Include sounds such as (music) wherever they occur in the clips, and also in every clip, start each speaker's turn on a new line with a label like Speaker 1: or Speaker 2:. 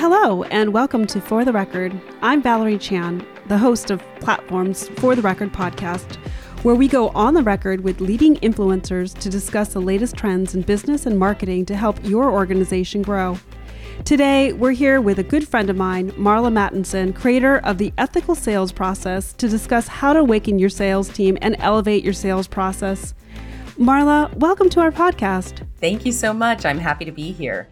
Speaker 1: Hello, and welcome to For the Record. I'm Valerie Chan, the host of Platform's For the Record podcast, where we go on the record with leading influencers to discuss the latest trends in business and marketing to help your organization grow. Today, we're here with a good friend of mine, Marla Mattenson, creator of the Ethical Sales Process, to discuss how to awaken your sales team and elevate your sales process. Marla, welcome to our podcast.
Speaker 2: Thank you so much. I'm happy to be here.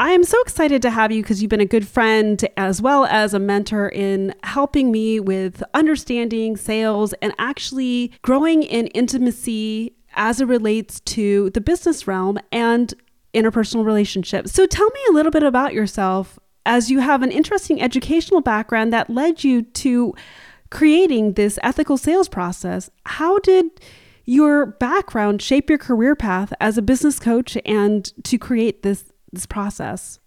Speaker 1: I am so excited to have you because you've been a good friend as well as a mentor in helping me with understanding sales and actually growing in intimacy as it relates to the business realm and interpersonal relationships. So tell me a little bit about yourself as you have an interesting educational background that led you to creating this ethical sales process. How did your background shape your career path as a business coach and to create this this process?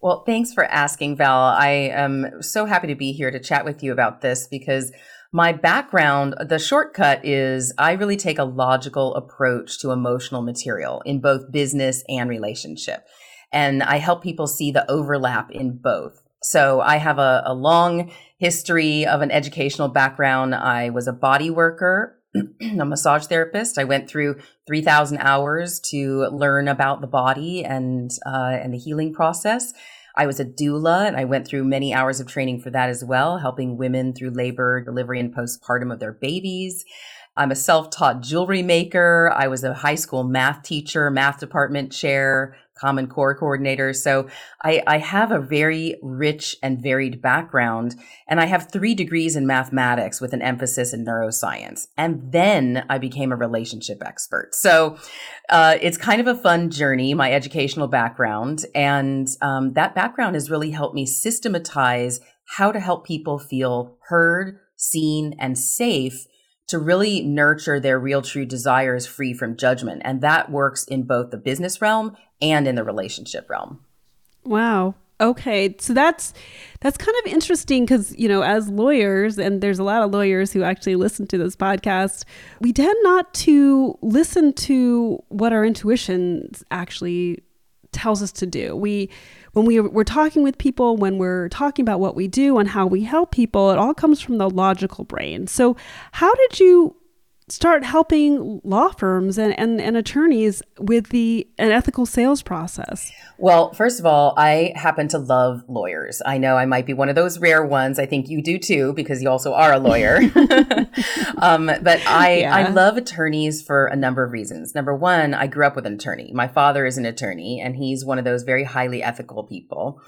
Speaker 2: Well, thanks for asking, Val. I am so happy to be here to chat with you about this because my background, the shortcut is I really take a logical approach to emotional material in both business and relationship. And I help people see the overlap in both. So I have a, a long history of an educational background. I was a body worker (clears throat) a massage therapist. I went through 3,000 hours to learn about the body and, uh, and the healing process. I was a doula and I went through many hours of training for that as well, helping women through labor, delivery, and postpartum of their babies. I'm a self taught jewelry maker. I was a high school math teacher, math department chair, Common Core coordinator. So I, I have a very rich and varied background. And I have three degrees in mathematics with an emphasis in neuroscience. And then I became a relationship expert. So uh, it's kind of a fun journey, my educational background. And um, that background has really helped me systematize how to help people feel heard, seen, and safe to really nurture their real true desires free from judgment. And that works in both the business realm and in the relationship realm.
Speaker 1: Wow. Okay, so that's that's kind of interesting because you know, as lawyers, and there's a lot of lawyers who actually listen to this podcast, we tend not to listen to what our intuition actually tells us to do. We when we, we're talking with people, when we're talking about what we do and how we help people, it all comes from the logical brain. So, how did you start helping law firms and, and, and attorneys with the an ethical sales process?
Speaker 2: Well, first of all, I happen to love lawyers. I know I might be one of those rare ones. I think you do too, because you also are a lawyer. (laughs) um, but I, yeah. I love attorneys for a number of reasons. Number one, I grew up with an attorney. My father is an attorney, and he's one of those very highly ethical people.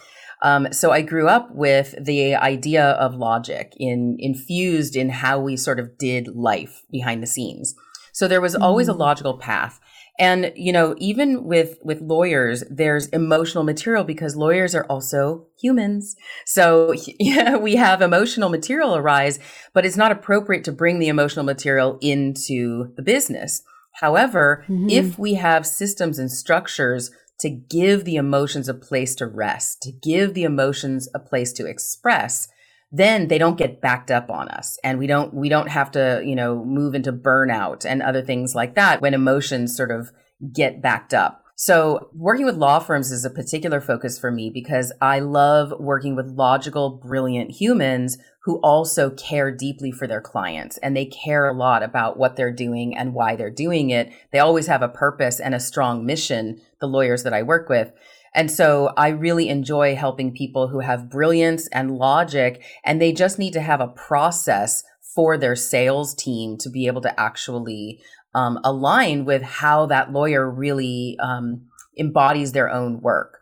Speaker 2: Um, so I grew up with the idea of logic in infused in how we sort of did life behind the scenes. So there was always mm-hmm. a logical path. And you know, even with with lawyers, there's emotional material because lawyers are also humans. So (laughs) yeah, we have emotional material arise, but it's not appropriate to bring the emotional material into the business. However, mm-hmm. if we have systems and structures to give the emotions a place to rest, to give the emotions a place to express, then they don't get backed up on us and we don't we don't have to, you know, move into burnout and other things like that when emotions sort of get backed up. So working with law firms is a particular focus for me because I love working with logical, brilliant humans who also care deeply for their clients and they care a lot about what they're doing and why they're doing it. They always have a purpose and a strong mission, the lawyers that I work with. And so I really enjoy helping people who have brilliance and logic and they just need to have a process for their sales team to be able to actually um, align with how that lawyer really um, embodies their own work.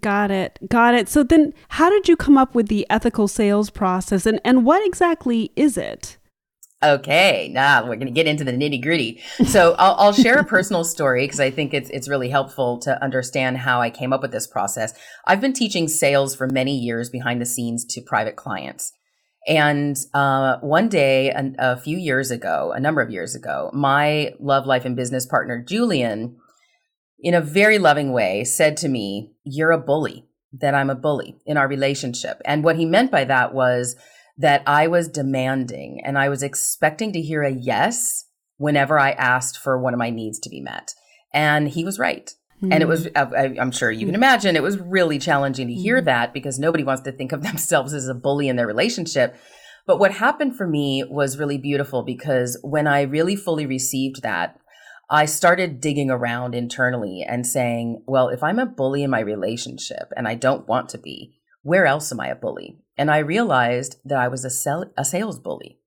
Speaker 1: Got it. Got it. So then how did you come up with the ethical sales process and, and what exactly is it?
Speaker 2: Okay, now we're going to get into the nitty gritty. So (laughs) I'll, I'll, share a personal story because I think it's it's really helpful to understand how I came up with this process. I've been teaching sales for many years behind the scenes to private clients, and uh, one day, a, a few years ago, a number of years ago, my love life and business partner Julian in a very loving way, said to me, You're a bully, that I'm a bully in our relationship. And what he meant by that was that I was demanding and I was expecting to hear a yes whenever I asked for one of my needs to be met. And he was right. Mm. And it was, I, am sure you can imagine, it was really challenging to hear mm. that because nobody wants to think of (laughs) themselves as a bully in their relationship. But what happened for me was really beautiful because when I really fully received that, I started digging around internally and saying, well, if I'm a bully in my relationship and I don't want to be, where else am I a bully? And I realized that I was a, sell- a sales bully.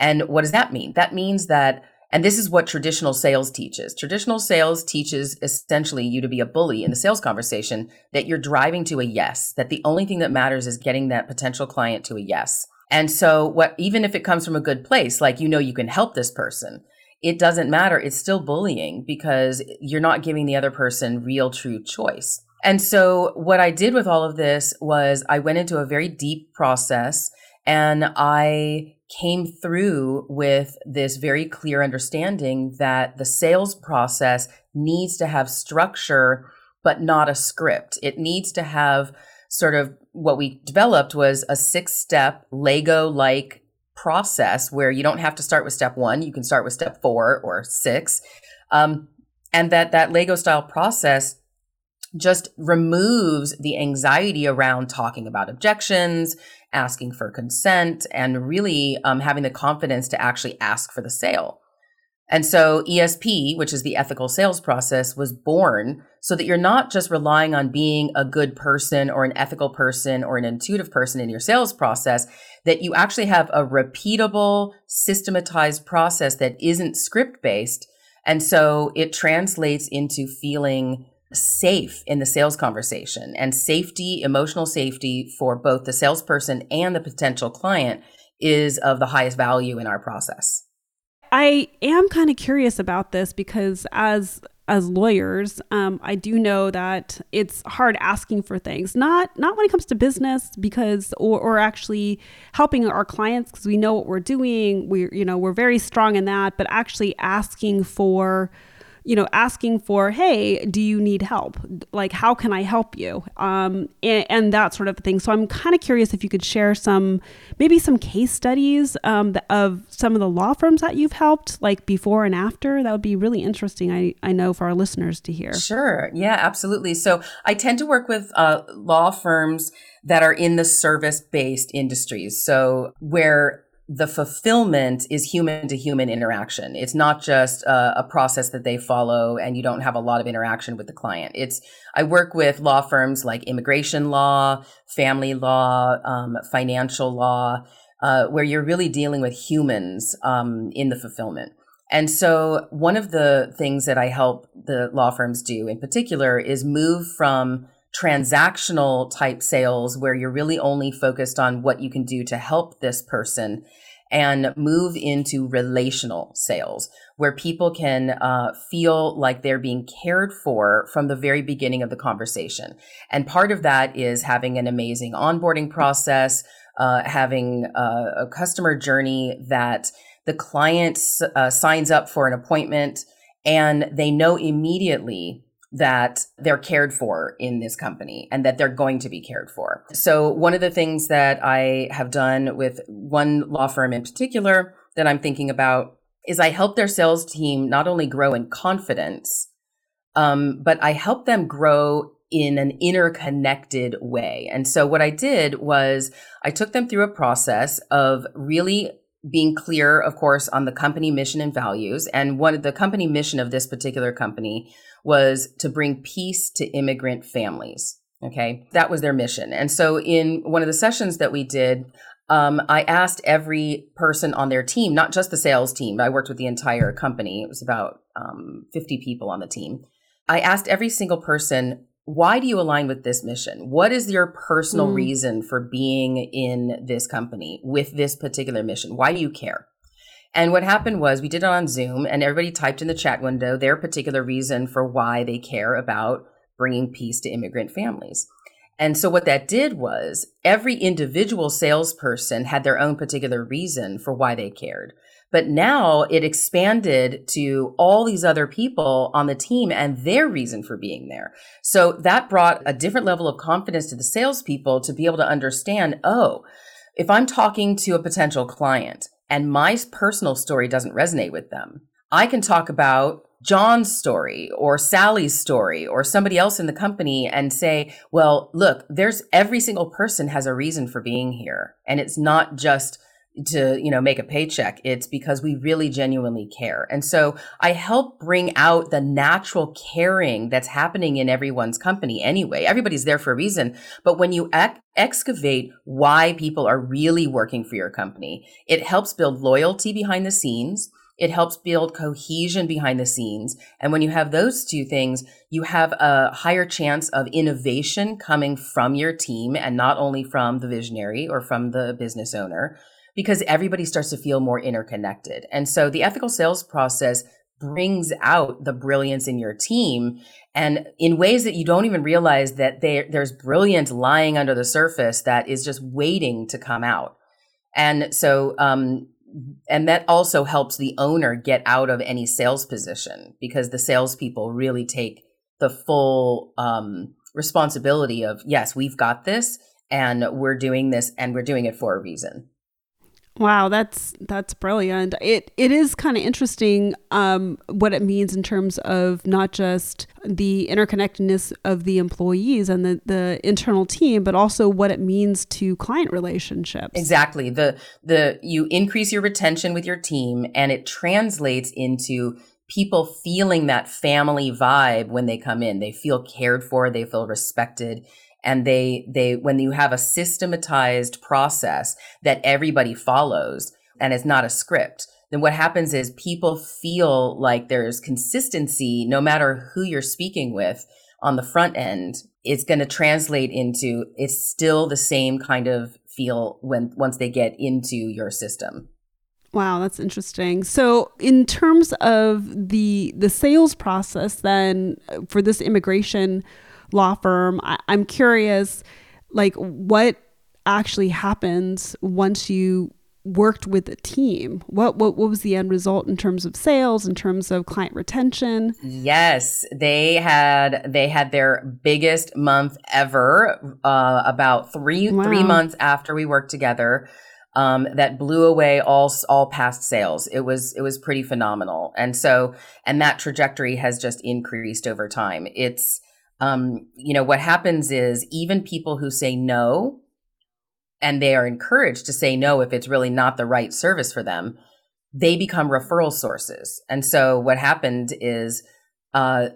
Speaker 2: And what does that mean? That means that, and this is what traditional sales teaches. Traditional sales teaches essentially you to be a bully in the sales conversation, that you're driving to a yes, that the only thing that matters is getting that potential client to a yes. And so what, even if it comes from a good place, like, you know, you can help this person, it doesn't matter. It's still bullying because you're not giving the other person real true choice. And so what I did with all of this was I went into a very deep process and I came through with this very clear understanding that the sales process needs to have structure, but not a script. It needs to have sort of what we developed was a six step Lego like process where you don't have to start with step one. You can start with step four or six. Um, and that that Lego style process just removes the anxiety around talking about objections, asking for consent, and really um, having the confidence to actually ask for the sale. And so ESP, which is the ethical sales process, was born so that you're not just relying on being a good person or an ethical person or an intuitive person in your sales process, that you actually have a repeatable, systematized process that isn't script based. And so it translates into feeling safe in the sales conversation and safety, emotional safety for both the salesperson and the potential client is of the highest value in our process.
Speaker 1: I am kind of curious about this because as as lawyers, um, I do know that it's hard asking for things. Not not when it comes to business, because or, or actually helping our clients because we know what we're doing. We're you know we're very strong in that, but actually asking for you know, asking for, hey, do you need help? Like, how can I help you? Um, and, and that sort of thing. So I'm kind of curious if you could share some, maybe some case studies um, of some of the law firms that you've helped, like before and after. That would be really interesting. I, I know for our listeners to hear.
Speaker 2: Sure. Yeah, absolutely. So I tend to work with uh, law firms that are in the service based industries. So where the fulfillment is human to human interaction. It's not just a, a, process that they follow and you don't have a lot of interaction with the client. It's, I work with law firms like immigration law, family law, um, financial law, uh, where you're really dealing with humans um, in the fulfillment. And so one of the things that I help the law firms do in particular is move from transactional type sales where you're really only focused on what you can do to help this person and move into relational sales where people can uh, feel like they're being cared for from the very beginning of the conversation. And part of that is having an amazing onboarding process, uh, having a, a, customer journey that the client uh, signs up for an appointment and they know immediately that they're cared for in this company and that they're going to be cared for. So one of the things that I have done with one law firm in particular that I'm thinking about is I help their sales team not only grow in confidence, um, but I help them grow in an interconnected way. And so what I did was I took them through a process of really being clear, of course, on the company mission and values. And one of the company mission of this particular company was to bring peace to immigrant families. Okay. That was their mission. And so in one of the sessions that we did, um, I asked every person on their team, not just the sales team, I worked with the entire company. It was about um, 50 people on the team. I asked every single person, why do you align with this mission? What is your personal mm. reason for being in this company with this particular mission? Why do you care? And what happened was we did it on Zoom and everybody typed in the chat window their particular reason for why they care about bringing peace to immigrant families. And so what that did was every individual salesperson had their own particular reason for why they cared. But now it expanded to all these other people on the team and their reason for being there. So that brought a different level of confidence to the salespeople to be able to understand, oh, if I'm talking to a potential client and my personal story doesn't resonate with them, I can talk about John's story or Sally's story or somebody else in the company and say, well, look, there's every single person has a reason for being here. And it's not just to, you know, make a paycheck. It's because we really genuinely care. And so I help bring out the natural caring that's happening in everyone's company anyway. Everybody's there for a reason. But when you excavate why people are really working for your company, it helps build loyalty behind the scenes. It helps build cohesion behind the scenes. And when you have those two things, you have a higher chance of innovation coming from your team and not only from the visionary or from the business owner, because everybody starts to feel more interconnected. And so the ethical sales process brings out the brilliance in your team and in ways that you don't even realize that there's brilliance lying under the surface that is just waiting to come out. And so, um, and that also helps the owner get out of any sales position because the salespeople really take the full um, responsibility of yes, we've got this, and we're doing this, and we're doing it for a reason.
Speaker 1: Wow, that's that's brilliant. It it is kind of interesting um, what it means in terms of not just the interconnectedness of the employees and the, the internal team, but also what it means to client relationships.
Speaker 2: Exactly. The the you increase your retention with your team and it translates into people feeling that family vibe when they come in. They feel cared for, they feel respected and they they when you have a systematized process that everybody follows and it's not a script then what happens is people feel like there's consistency no matter who you're speaking with on the front end it's going to translate into it's still the same kind of feel when once they get into your system
Speaker 1: Wow, that's interesting. So, in terms of the the sales process, then uh, for this immigration law firm. I, I'm curious, like, what actually happens once you worked with a team? What, what what was the end result in terms of sales in terms of client retention?
Speaker 2: Yes they had they had their biggest month ever uh, about three wow. three months after we worked together um, that blew away all all past sales. It was it was pretty phenomenal. And so and that trajectory has just increased over time. It's um, you know, what happens is even people who say no, and they are encouraged to say no if it's really not the right service for them, they become referral sources. And so what happened is uh,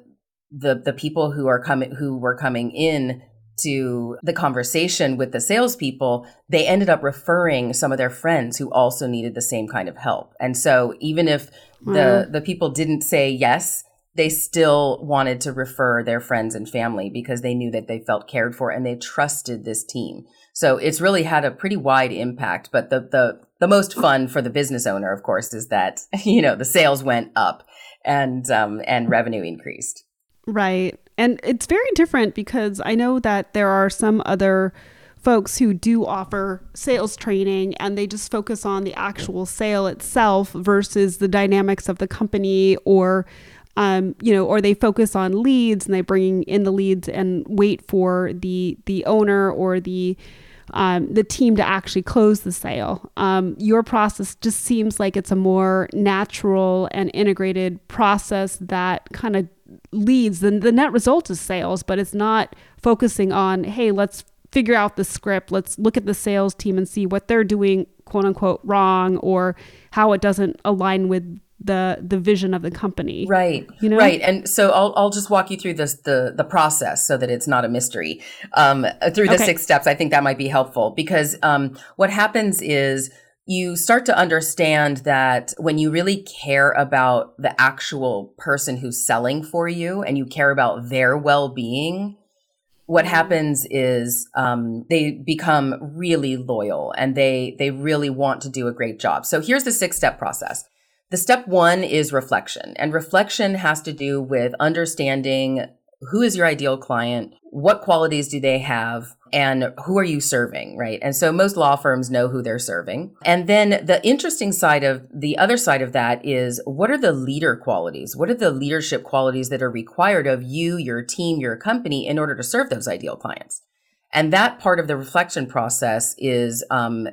Speaker 2: the the people who are coming who were coming in to the conversation with the salespeople, they ended up referring some of their friends who also needed the same kind of help. And so even if the the people didn't say yes, they still wanted to refer their friends and family because they knew that they felt cared for and they trusted this team. So it's really had a pretty wide impact. But the the the most fun for the business owner, of course, is that (laughs) you know the sales went up and um, and revenue increased.
Speaker 1: Right, and it's very different because I know that there are some other folks who do offer sales training and they just focus on the actual sale itself versus the dynamics of the company or um, you know, or they focus on leads and they bring in the leads and wait for the the owner or the um, the team to actually close the sale. Um, your process just seems like it's a more natural and integrated process that kind of leads. The, the net result is sales, but it's not focusing on, hey, let's figure out the script. Let's look at the sales team and see what they're doing, quote unquote, wrong or how it doesn't align with the the vision of the company.
Speaker 2: Right. You know? Right. And so i'll, I'll just walk you through this the the process so that it's not a mystery. Um, through the okay. six steps i think that might be helpful because um, what happens is you start to understand that when you really care about the actual person who's selling for you and you care about their well-being what mm-hmm. happens is um, they become really loyal and they they really want to do a great job. So here's the six step process the step one is reflection, and reflection has to do with understanding who is your ideal client, what qualities do they have, and who are you serving, right? And so most law firms know who they're serving. And then the interesting side of the other side of that is what are the leader qualities? What are the leadership qualities that are required of you, your team, your company in order to serve those ideal clients? And that part of the reflection process is um,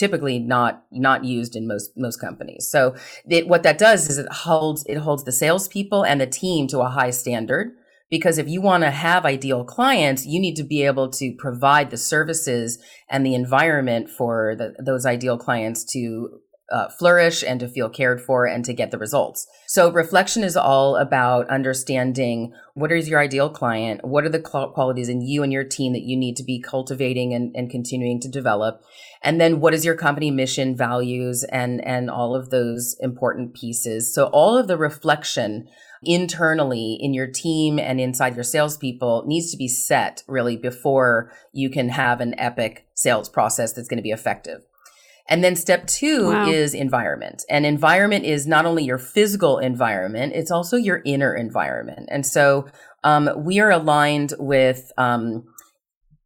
Speaker 2: typically not not used in most most companies. So it, what that does is it holds it holds the salespeople and the team to a high standard. Because if you want to have ideal clients, you need to be able to provide the services and the environment for the, those ideal clients to uh, flourish and to feel cared for and to get the results. So reflection is all about understanding what is your ideal client, what are the qualities in you and your team that you need to be cultivating and, and continuing to develop, and then what is your company mission, values, and and all of those important pieces. So all of the reflection internally in your team and inside your salespeople needs to be set really before you can have an epic sales process that's going to be effective. And then step two wow. is environment. And environment is not only your physical environment, it's also your inner environment. And so um, we are aligned with um,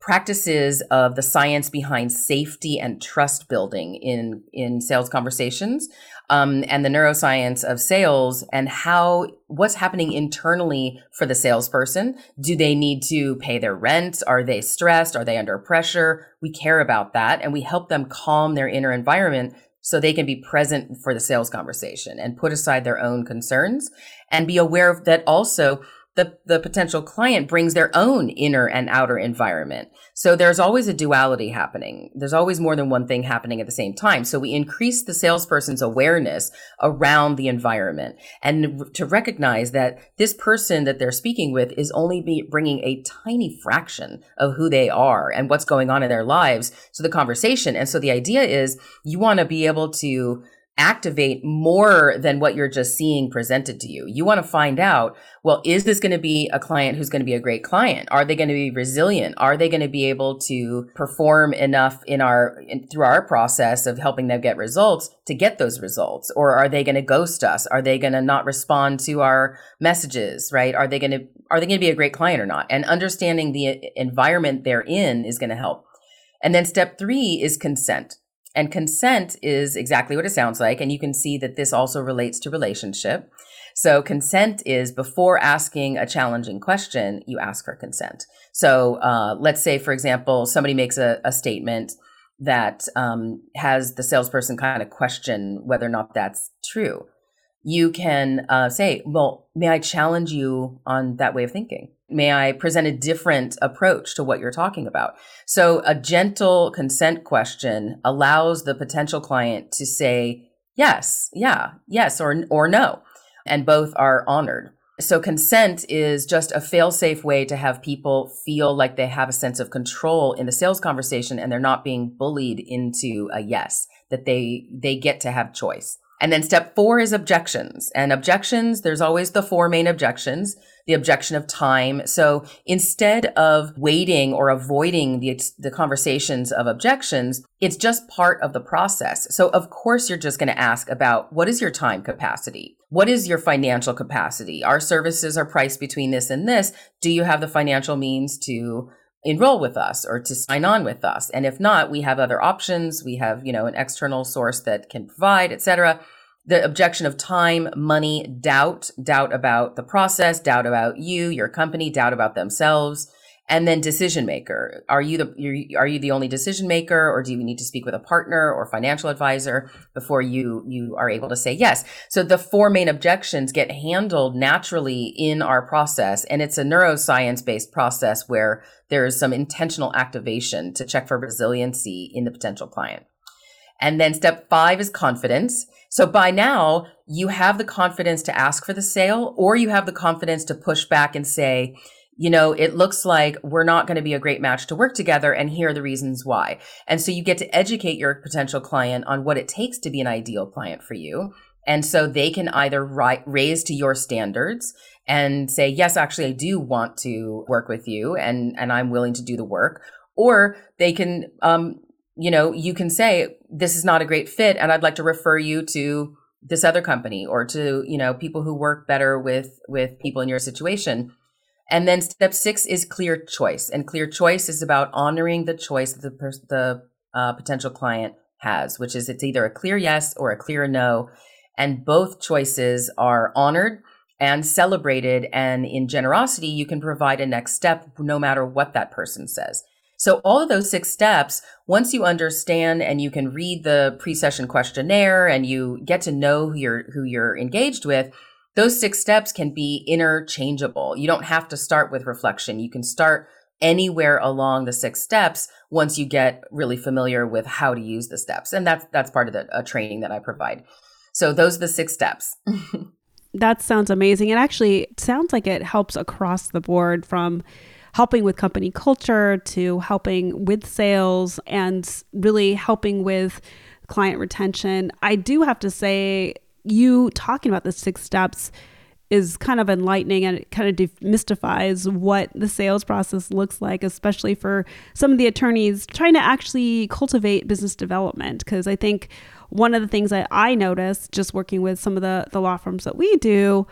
Speaker 2: practices of the science behind safety and trust building in, in sales conversations um, and the neuroscience of sales and how what's happening internally for the salesperson. Do they need to pay their rent? Are they stressed? Are they under pressure? We care about that and we help them calm their inner environment so they can be present for the sales conversation and put aside their own concerns and be aware of that also the, the potential client brings their own inner and outer environment. So there's always a duality happening. There's always more than one thing happening at the same time. So we increase the salesperson's awareness around the environment and to recognize that this person that they're speaking with is only be bringing a tiny fraction of who they are and what's going on in their lives to the conversation. And so the idea is you want to be able to activate more than what you're just seeing presented to you. You want to find out, well, is this going to be a client who's going to be a great client? Are they going to be resilient? Are they going to be able to perform enough in our in, through our process of helping them get results to get those results? Or are they going to ghost us? Are they going to not respond to our messages, right? Are they going to are they going to be a great client or not? And understanding the environment they're in is going to help. And then step 3 is consent. And consent is exactly what it sounds like. And you can see that this also relates to relationship. So consent is before asking a challenging question, you ask for consent. So uh, let's say, for example, somebody makes a, a statement that um, has the salesperson kind of question whether or not that's true. You can uh, say, well, may I challenge you on that way of thinking? May I present a different approach to what you're talking about? So a gentle consent question allows the potential client to say yes, yeah, yes, or, or no. And both are honored. So consent is just a fail-safe way to have people feel like they have a sense of control in the sales conversation and they're not being bullied into a yes, that they, they get to have choice. And then step four is objections. And objections, there's always the four main objections the objection of time. So instead of waiting or avoiding the, the conversations of objections, it's just part of the process. So of course, you're just going to ask about what is your time capacity? What is your financial capacity? Our services are priced between this and this. Do you have the financial means to enroll with us or to sign on with us. And if not, we have other options. We have, you know, an external source that can provide, et cetera. The objection of time, money, doubt, doubt about the process, doubt about you, your company, doubt about themselves and then decision maker. Are you the are you the only decision maker or do you need to speak with a partner or financial advisor before you you are able to say yes? So the four main objections get handled naturally in our process and it's a neuroscience based process where there is some intentional activation to check for resiliency in the potential client. And then step 5 is confidence. So by now you have the confidence to ask for the sale or you have the confidence to push back and say you know, it looks like we're not going to be a great match to work together, and here are the reasons why. And so you get to educate your potential client on what it takes to be an ideal client for you. And so they can either ri- raise to your standards and say, yes, actually, I do want to work with you and, and I'm willing to do the work. Or they can, um, you know, you can say, this is not a great fit and I'd like to refer you to this other company or to, you know, people who work better with, with people in your situation and then step six is clear choice. And clear choice is about honoring the choice that the, the uh, potential client has, which is it's either a clear yes or a clear no. And both choices are honored and celebrated. And in generosity, you can provide a next step no matter what that person says. So all of those six steps, once you understand and you can read the pre-session questionnaire and you get to know who you're, who you're engaged with, those six steps can be interchangeable. You don't have to start with reflection. You can start anywhere along the six steps once you get really familiar with how to use the steps. And that's that's part of the training that I provide. So those are the six steps. (laughs)
Speaker 1: that sounds amazing. It actually sounds like it helps across the board from helping with company culture to helping with sales and really helping with client retention. I do have to say you talking about the six steps is kind of enlightening and it kind of demystifies what the sales process looks like, especially for some of the attorneys trying to actually cultivate business development. Because I think one of the things that I noticed just working with some of the, the law firms that we do,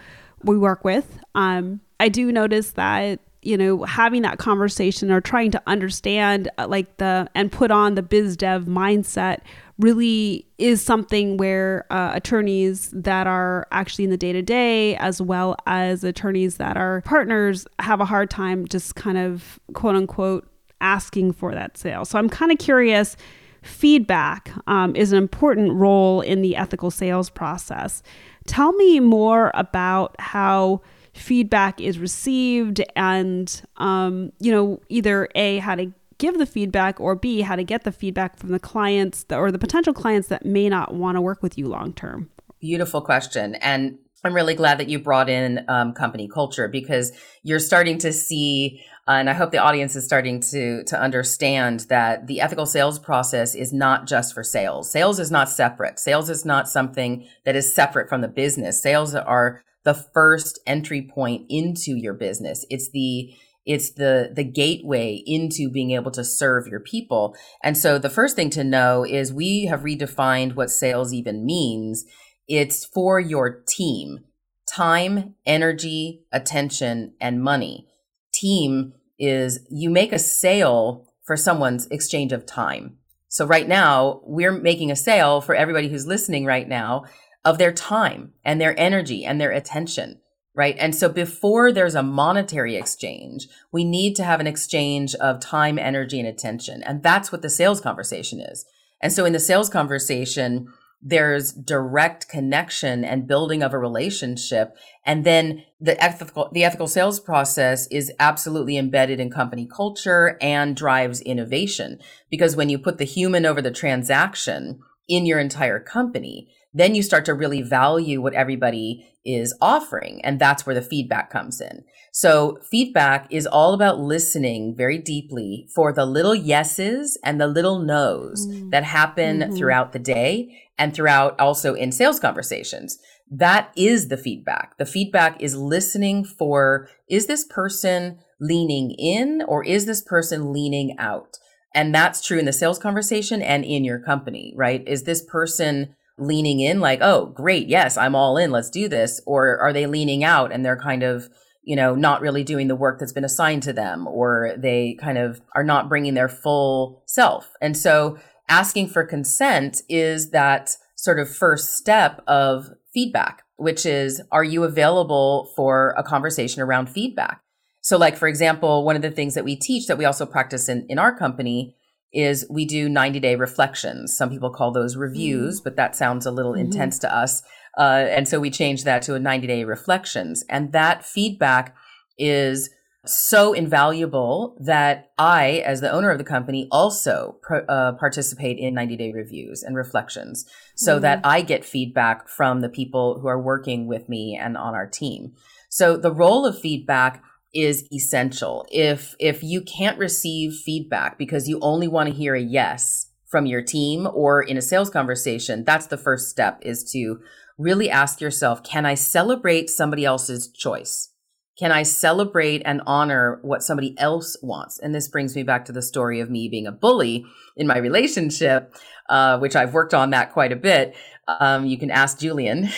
Speaker 1: we work with, um, I do notice that you know having that conversation or trying to understand uh, like the and put on the biz dev mindset really is something where uh, attorneys that are actually in the day to day, as well as attorneys that are partners, have a hard time just kind of quote unquote asking for that sale. So I'm kind of curious. Feedback um, is an important role in the ethical sales process. Tell me more about how feedback is received and um, you know either a how to give the feedback or B, how to get the feedback from the clients or the potential clients that may not want to work with you long term?
Speaker 2: Beautiful question. And I'm really glad that you brought in um, company culture because you're starting to see, uh, and I hope the audience is starting to to understand that the ethical sales process is not just for sales. Sales is not separate. Sales is not something that is separate from the business. Sales are the first entry point into your business. It's the it's the the gateway into being able to serve your people. And so the first thing to know is we have redefined what sales even means. It's for your team. Time energy attention and money. Team is you make a sale for someone's exchange of time. So right now we're making a sale for everybody who's listening right now of their time and their energy and their attention right? And so before there's a monetary exchange, we need to have an exchange of time, energy, and attention. And that's what the sales conversation is. And so in the sales conversation, there's direct connection and building of a relationship. And then the ethical, the ethical sales process is absolutely embedded in company culture and drives innovation. Because when you put the human over the transaction in your entire company, then you start to really value what everybody is offering. And that's where the feedback comes in. So feedback is all about listening very deeply for the little yeses and the little nos mm. that happen mm-hmm. throughout the day and throughout also in sales conversations. That is the feedback. The feedback is listening for, is this person leaning in or is this person leaning out? And that's true in the sales conversation and in your company, right? Is this person leaning in like, oh, great, yes, I'm all in, let's do this? Or are they leaning out and they're kind of, you know, not really doing the work that's been assigned to them, or they kind of are not bringing their full self? And so asking for consent is that sort of first step of feedback, which is, are you available for a conversation around feedback? So, like, for example, one of the things that we teach that we also practice in, in our company is we do 90 day reflections. Some people call those reviews, mm but that sounds a little mm-hmm. intense to us. Uh, and so we changed that to a 90 day reflections. And that feedback is so invaluable that I, as the owner of the company, also pro- uh, participate in 90 day reviews and reflections so mm that I get feedback from the people who are working with me and on our team. So the role of feedback is essential. If if you can't receive feedback because you only want to hear a yes from your team or in a sales conversation, that's the first step is to really ask yourself, can I celebrate somebody else's choice? Can I celebrate and honor what somebody else wants? And this brings me back to the story of me being a bully in my relationship, uh, which I've worked on that quite a bit. Um, you can ask Julian.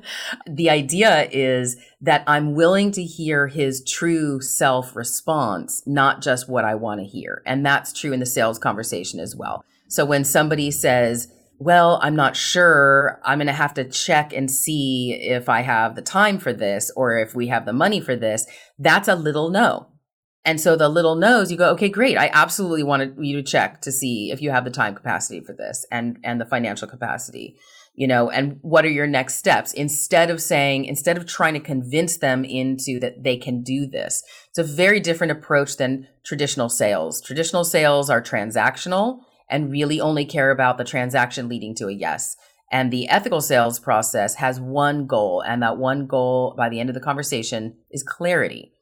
Speaker 2: (laughs) the idea is that I'm willing to hear his true self response, not just what I want to hear. And that's true in the sales conversation as well. So when somebody says, well, I'm not sure. I'm going to have to check and see if I have the time for this or if we have the money for this. That's a little no. And so the little no's, you go, okay, great. I absolutely wanted you to check to see if you have the time capacity for this and, and the financial capacity, you know, and what are your next steps instead of saying, instead of trying to convince them into that they can do this. It's a very different approach than traditional sales. Traditional sales are transactional and really only care about the transaction leading to a yes. And the ethical sales process has one goal, and that one goal by the end of the conversation is clarity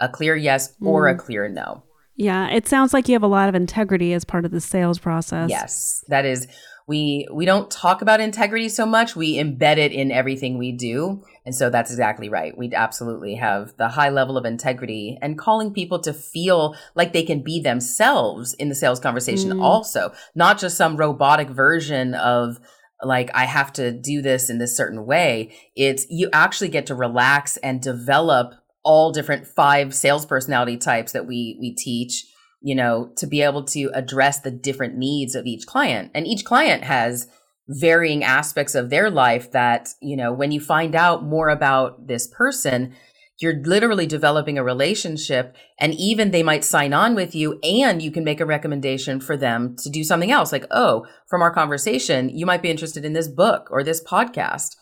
Speaker 2: a clear yes or mm. a clear no.
Speaker 1: Yeah, it sounds like you have a lot of integrity as part of the sales process.
Speaker 2: Yes, that is we we don't talk about integrity so much, we embed it in everything we do. And so that's exactly right. We absolutely have the high level of integrity and calling people to feel like they can be themselves in the sales conversation mm. also, not just some robotic version of like I have to do this in this certain way. It's you actually get to relax and develop all different five sales personality types that we we teach you know to be able to address the different needs of each client and each client has varying aspects of their life that you know when you find out more about this person you're literally developing a relationship and even they might sign on with you and you can make a recommendation for them to do something else like oh from our conversation you might be interested in this book or this podcast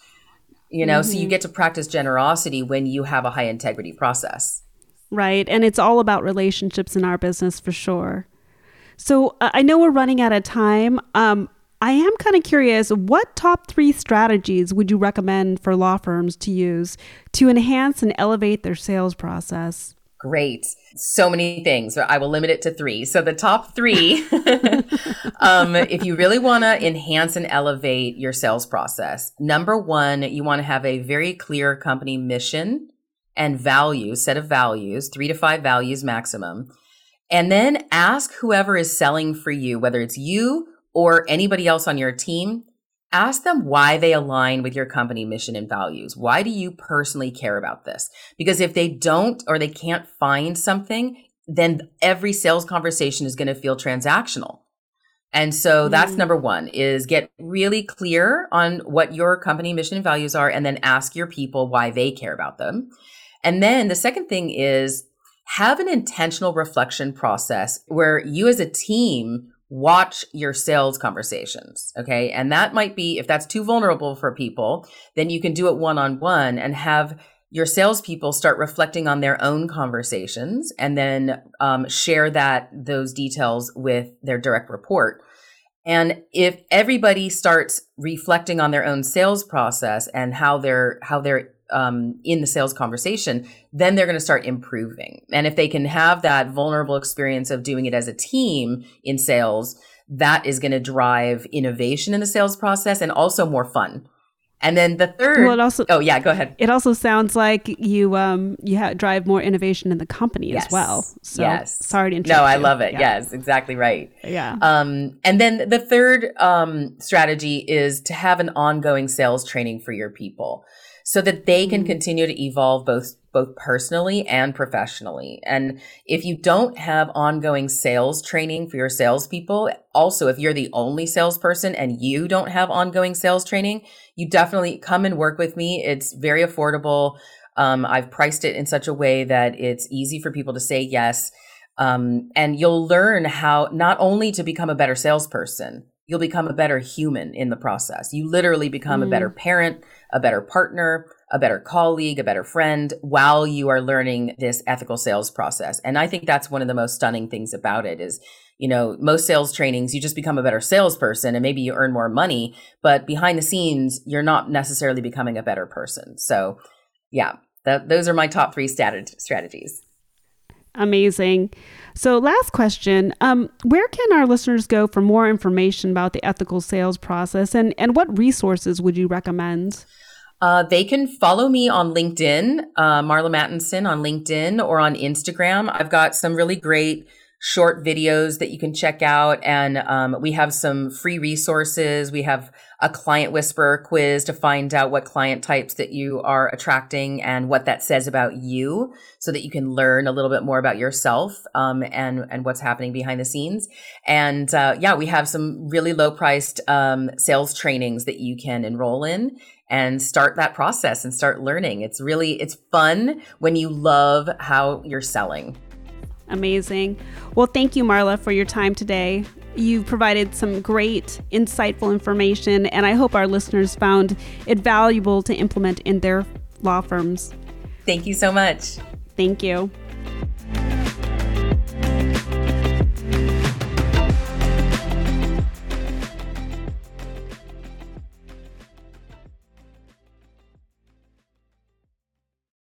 Speaker 2: you know mm-hmm. so you mm-hmm. get to practice generosity when you have a high integrity process
Speaker 1: right and it's all about relationships in our business for sure so uh, i know we're running out of time um, i am kind of curious what top three strategies would you recommend for law firms to use to enhance and elevate their sales process
Speaker 2: Great. So many things. I will limit it to three. So the top three, (laughs) um, if you really want to enhance and elevate your sales process, number one, you want to have a very clear company mission and values, set of values, three to five values maximum. And then ask whoever is selling for you, whether it's you or anybody else on your team, ask them why they align with your company mission and values. Why do you personally care about this? Because if they don't or they can't find something, then every sales conversation is going to feel transactional. And so that's mm. number one is get really clear on what your company mission and values are and then ask your people why they care about them. And then the second thing is have an intentional reflection process where you as a team watch your sales conversations. Okay. And that might be, if that's too vulnerable for people, then you can do it one on one and have your salespeople start reflecting on their own conversations and then um, share that those details with their direct report. And if everybody starts reflecting on their own sales process and how they're how they're um, in the sales conversation, then they're going to start improving. And if they can have that vulnerable experience of doing it as a team in sales, that is going to drive innovation in the sales process and also more fun. And then the third, well, it also, oh yeah, go ahead.
Speaker 1: It also sounds like you um you ha- drive more innovation in the company yes. as well. So yes. sorry to interrupt.
Speaker 2: No, I love it. Yeah. Yes, exactly right.
Speaker 1: Yeah.
Speaker 2: Um, and then the third um strategy is to have an ongoing sales training for your people so that they can mm-hmm. continue to evolve both both personally and professionally. And if you don't have ongoing sales training for your salespeople, also if you're the only salesperson and you don't have ongoing sales training, you definitely come and work with me. It's very affordable. Um, I've priced it in such a way that it's easy for people to say yes. Um, and you'll learn how not only to become a better salesperson, you'll become a better human in the process. You literally become mm. a better parent, a better partner, a better colleague, a better friend while you are learning this ethical sales process. And I think that's one of the most stunning things about it is, you know, most sales trainings, you just become a better salesperson and maybe you earn more money, but behind the scenes, you're not necessarily becoming a better person. So yeah, that, those are my top three strategies.
Speaker 1: Amazing. So, last question um, Where can our listeners go for more information about the ethical sales process and, and what resources would you recommend?
Speaker 2: Uh, they can follow me on LinkedIn, uh, Marla Mattenson on LinkedIn or on Instagram. I've got some really great short videos that you can check out. And um, we have some free resources. We have a client whisperer quiz to find out what client types that you are attracting and what that says about you so that you can learn a little bit more about yourself um, and, and what's happening behind the scenes. And uh, yeah, we have some really low priced um, sales trainings that you can enroll in and start that process and start learning. It's really, it's fun when you love how you're selling.
Speaker 1: Amazing. Well, thank you, Marla, for your time today. You've provided some great, insightful information, and I hope our listeners found it valuable to implement in their law firms.
Speaker 2: Thank you so much.
Speaker 1: Thank you.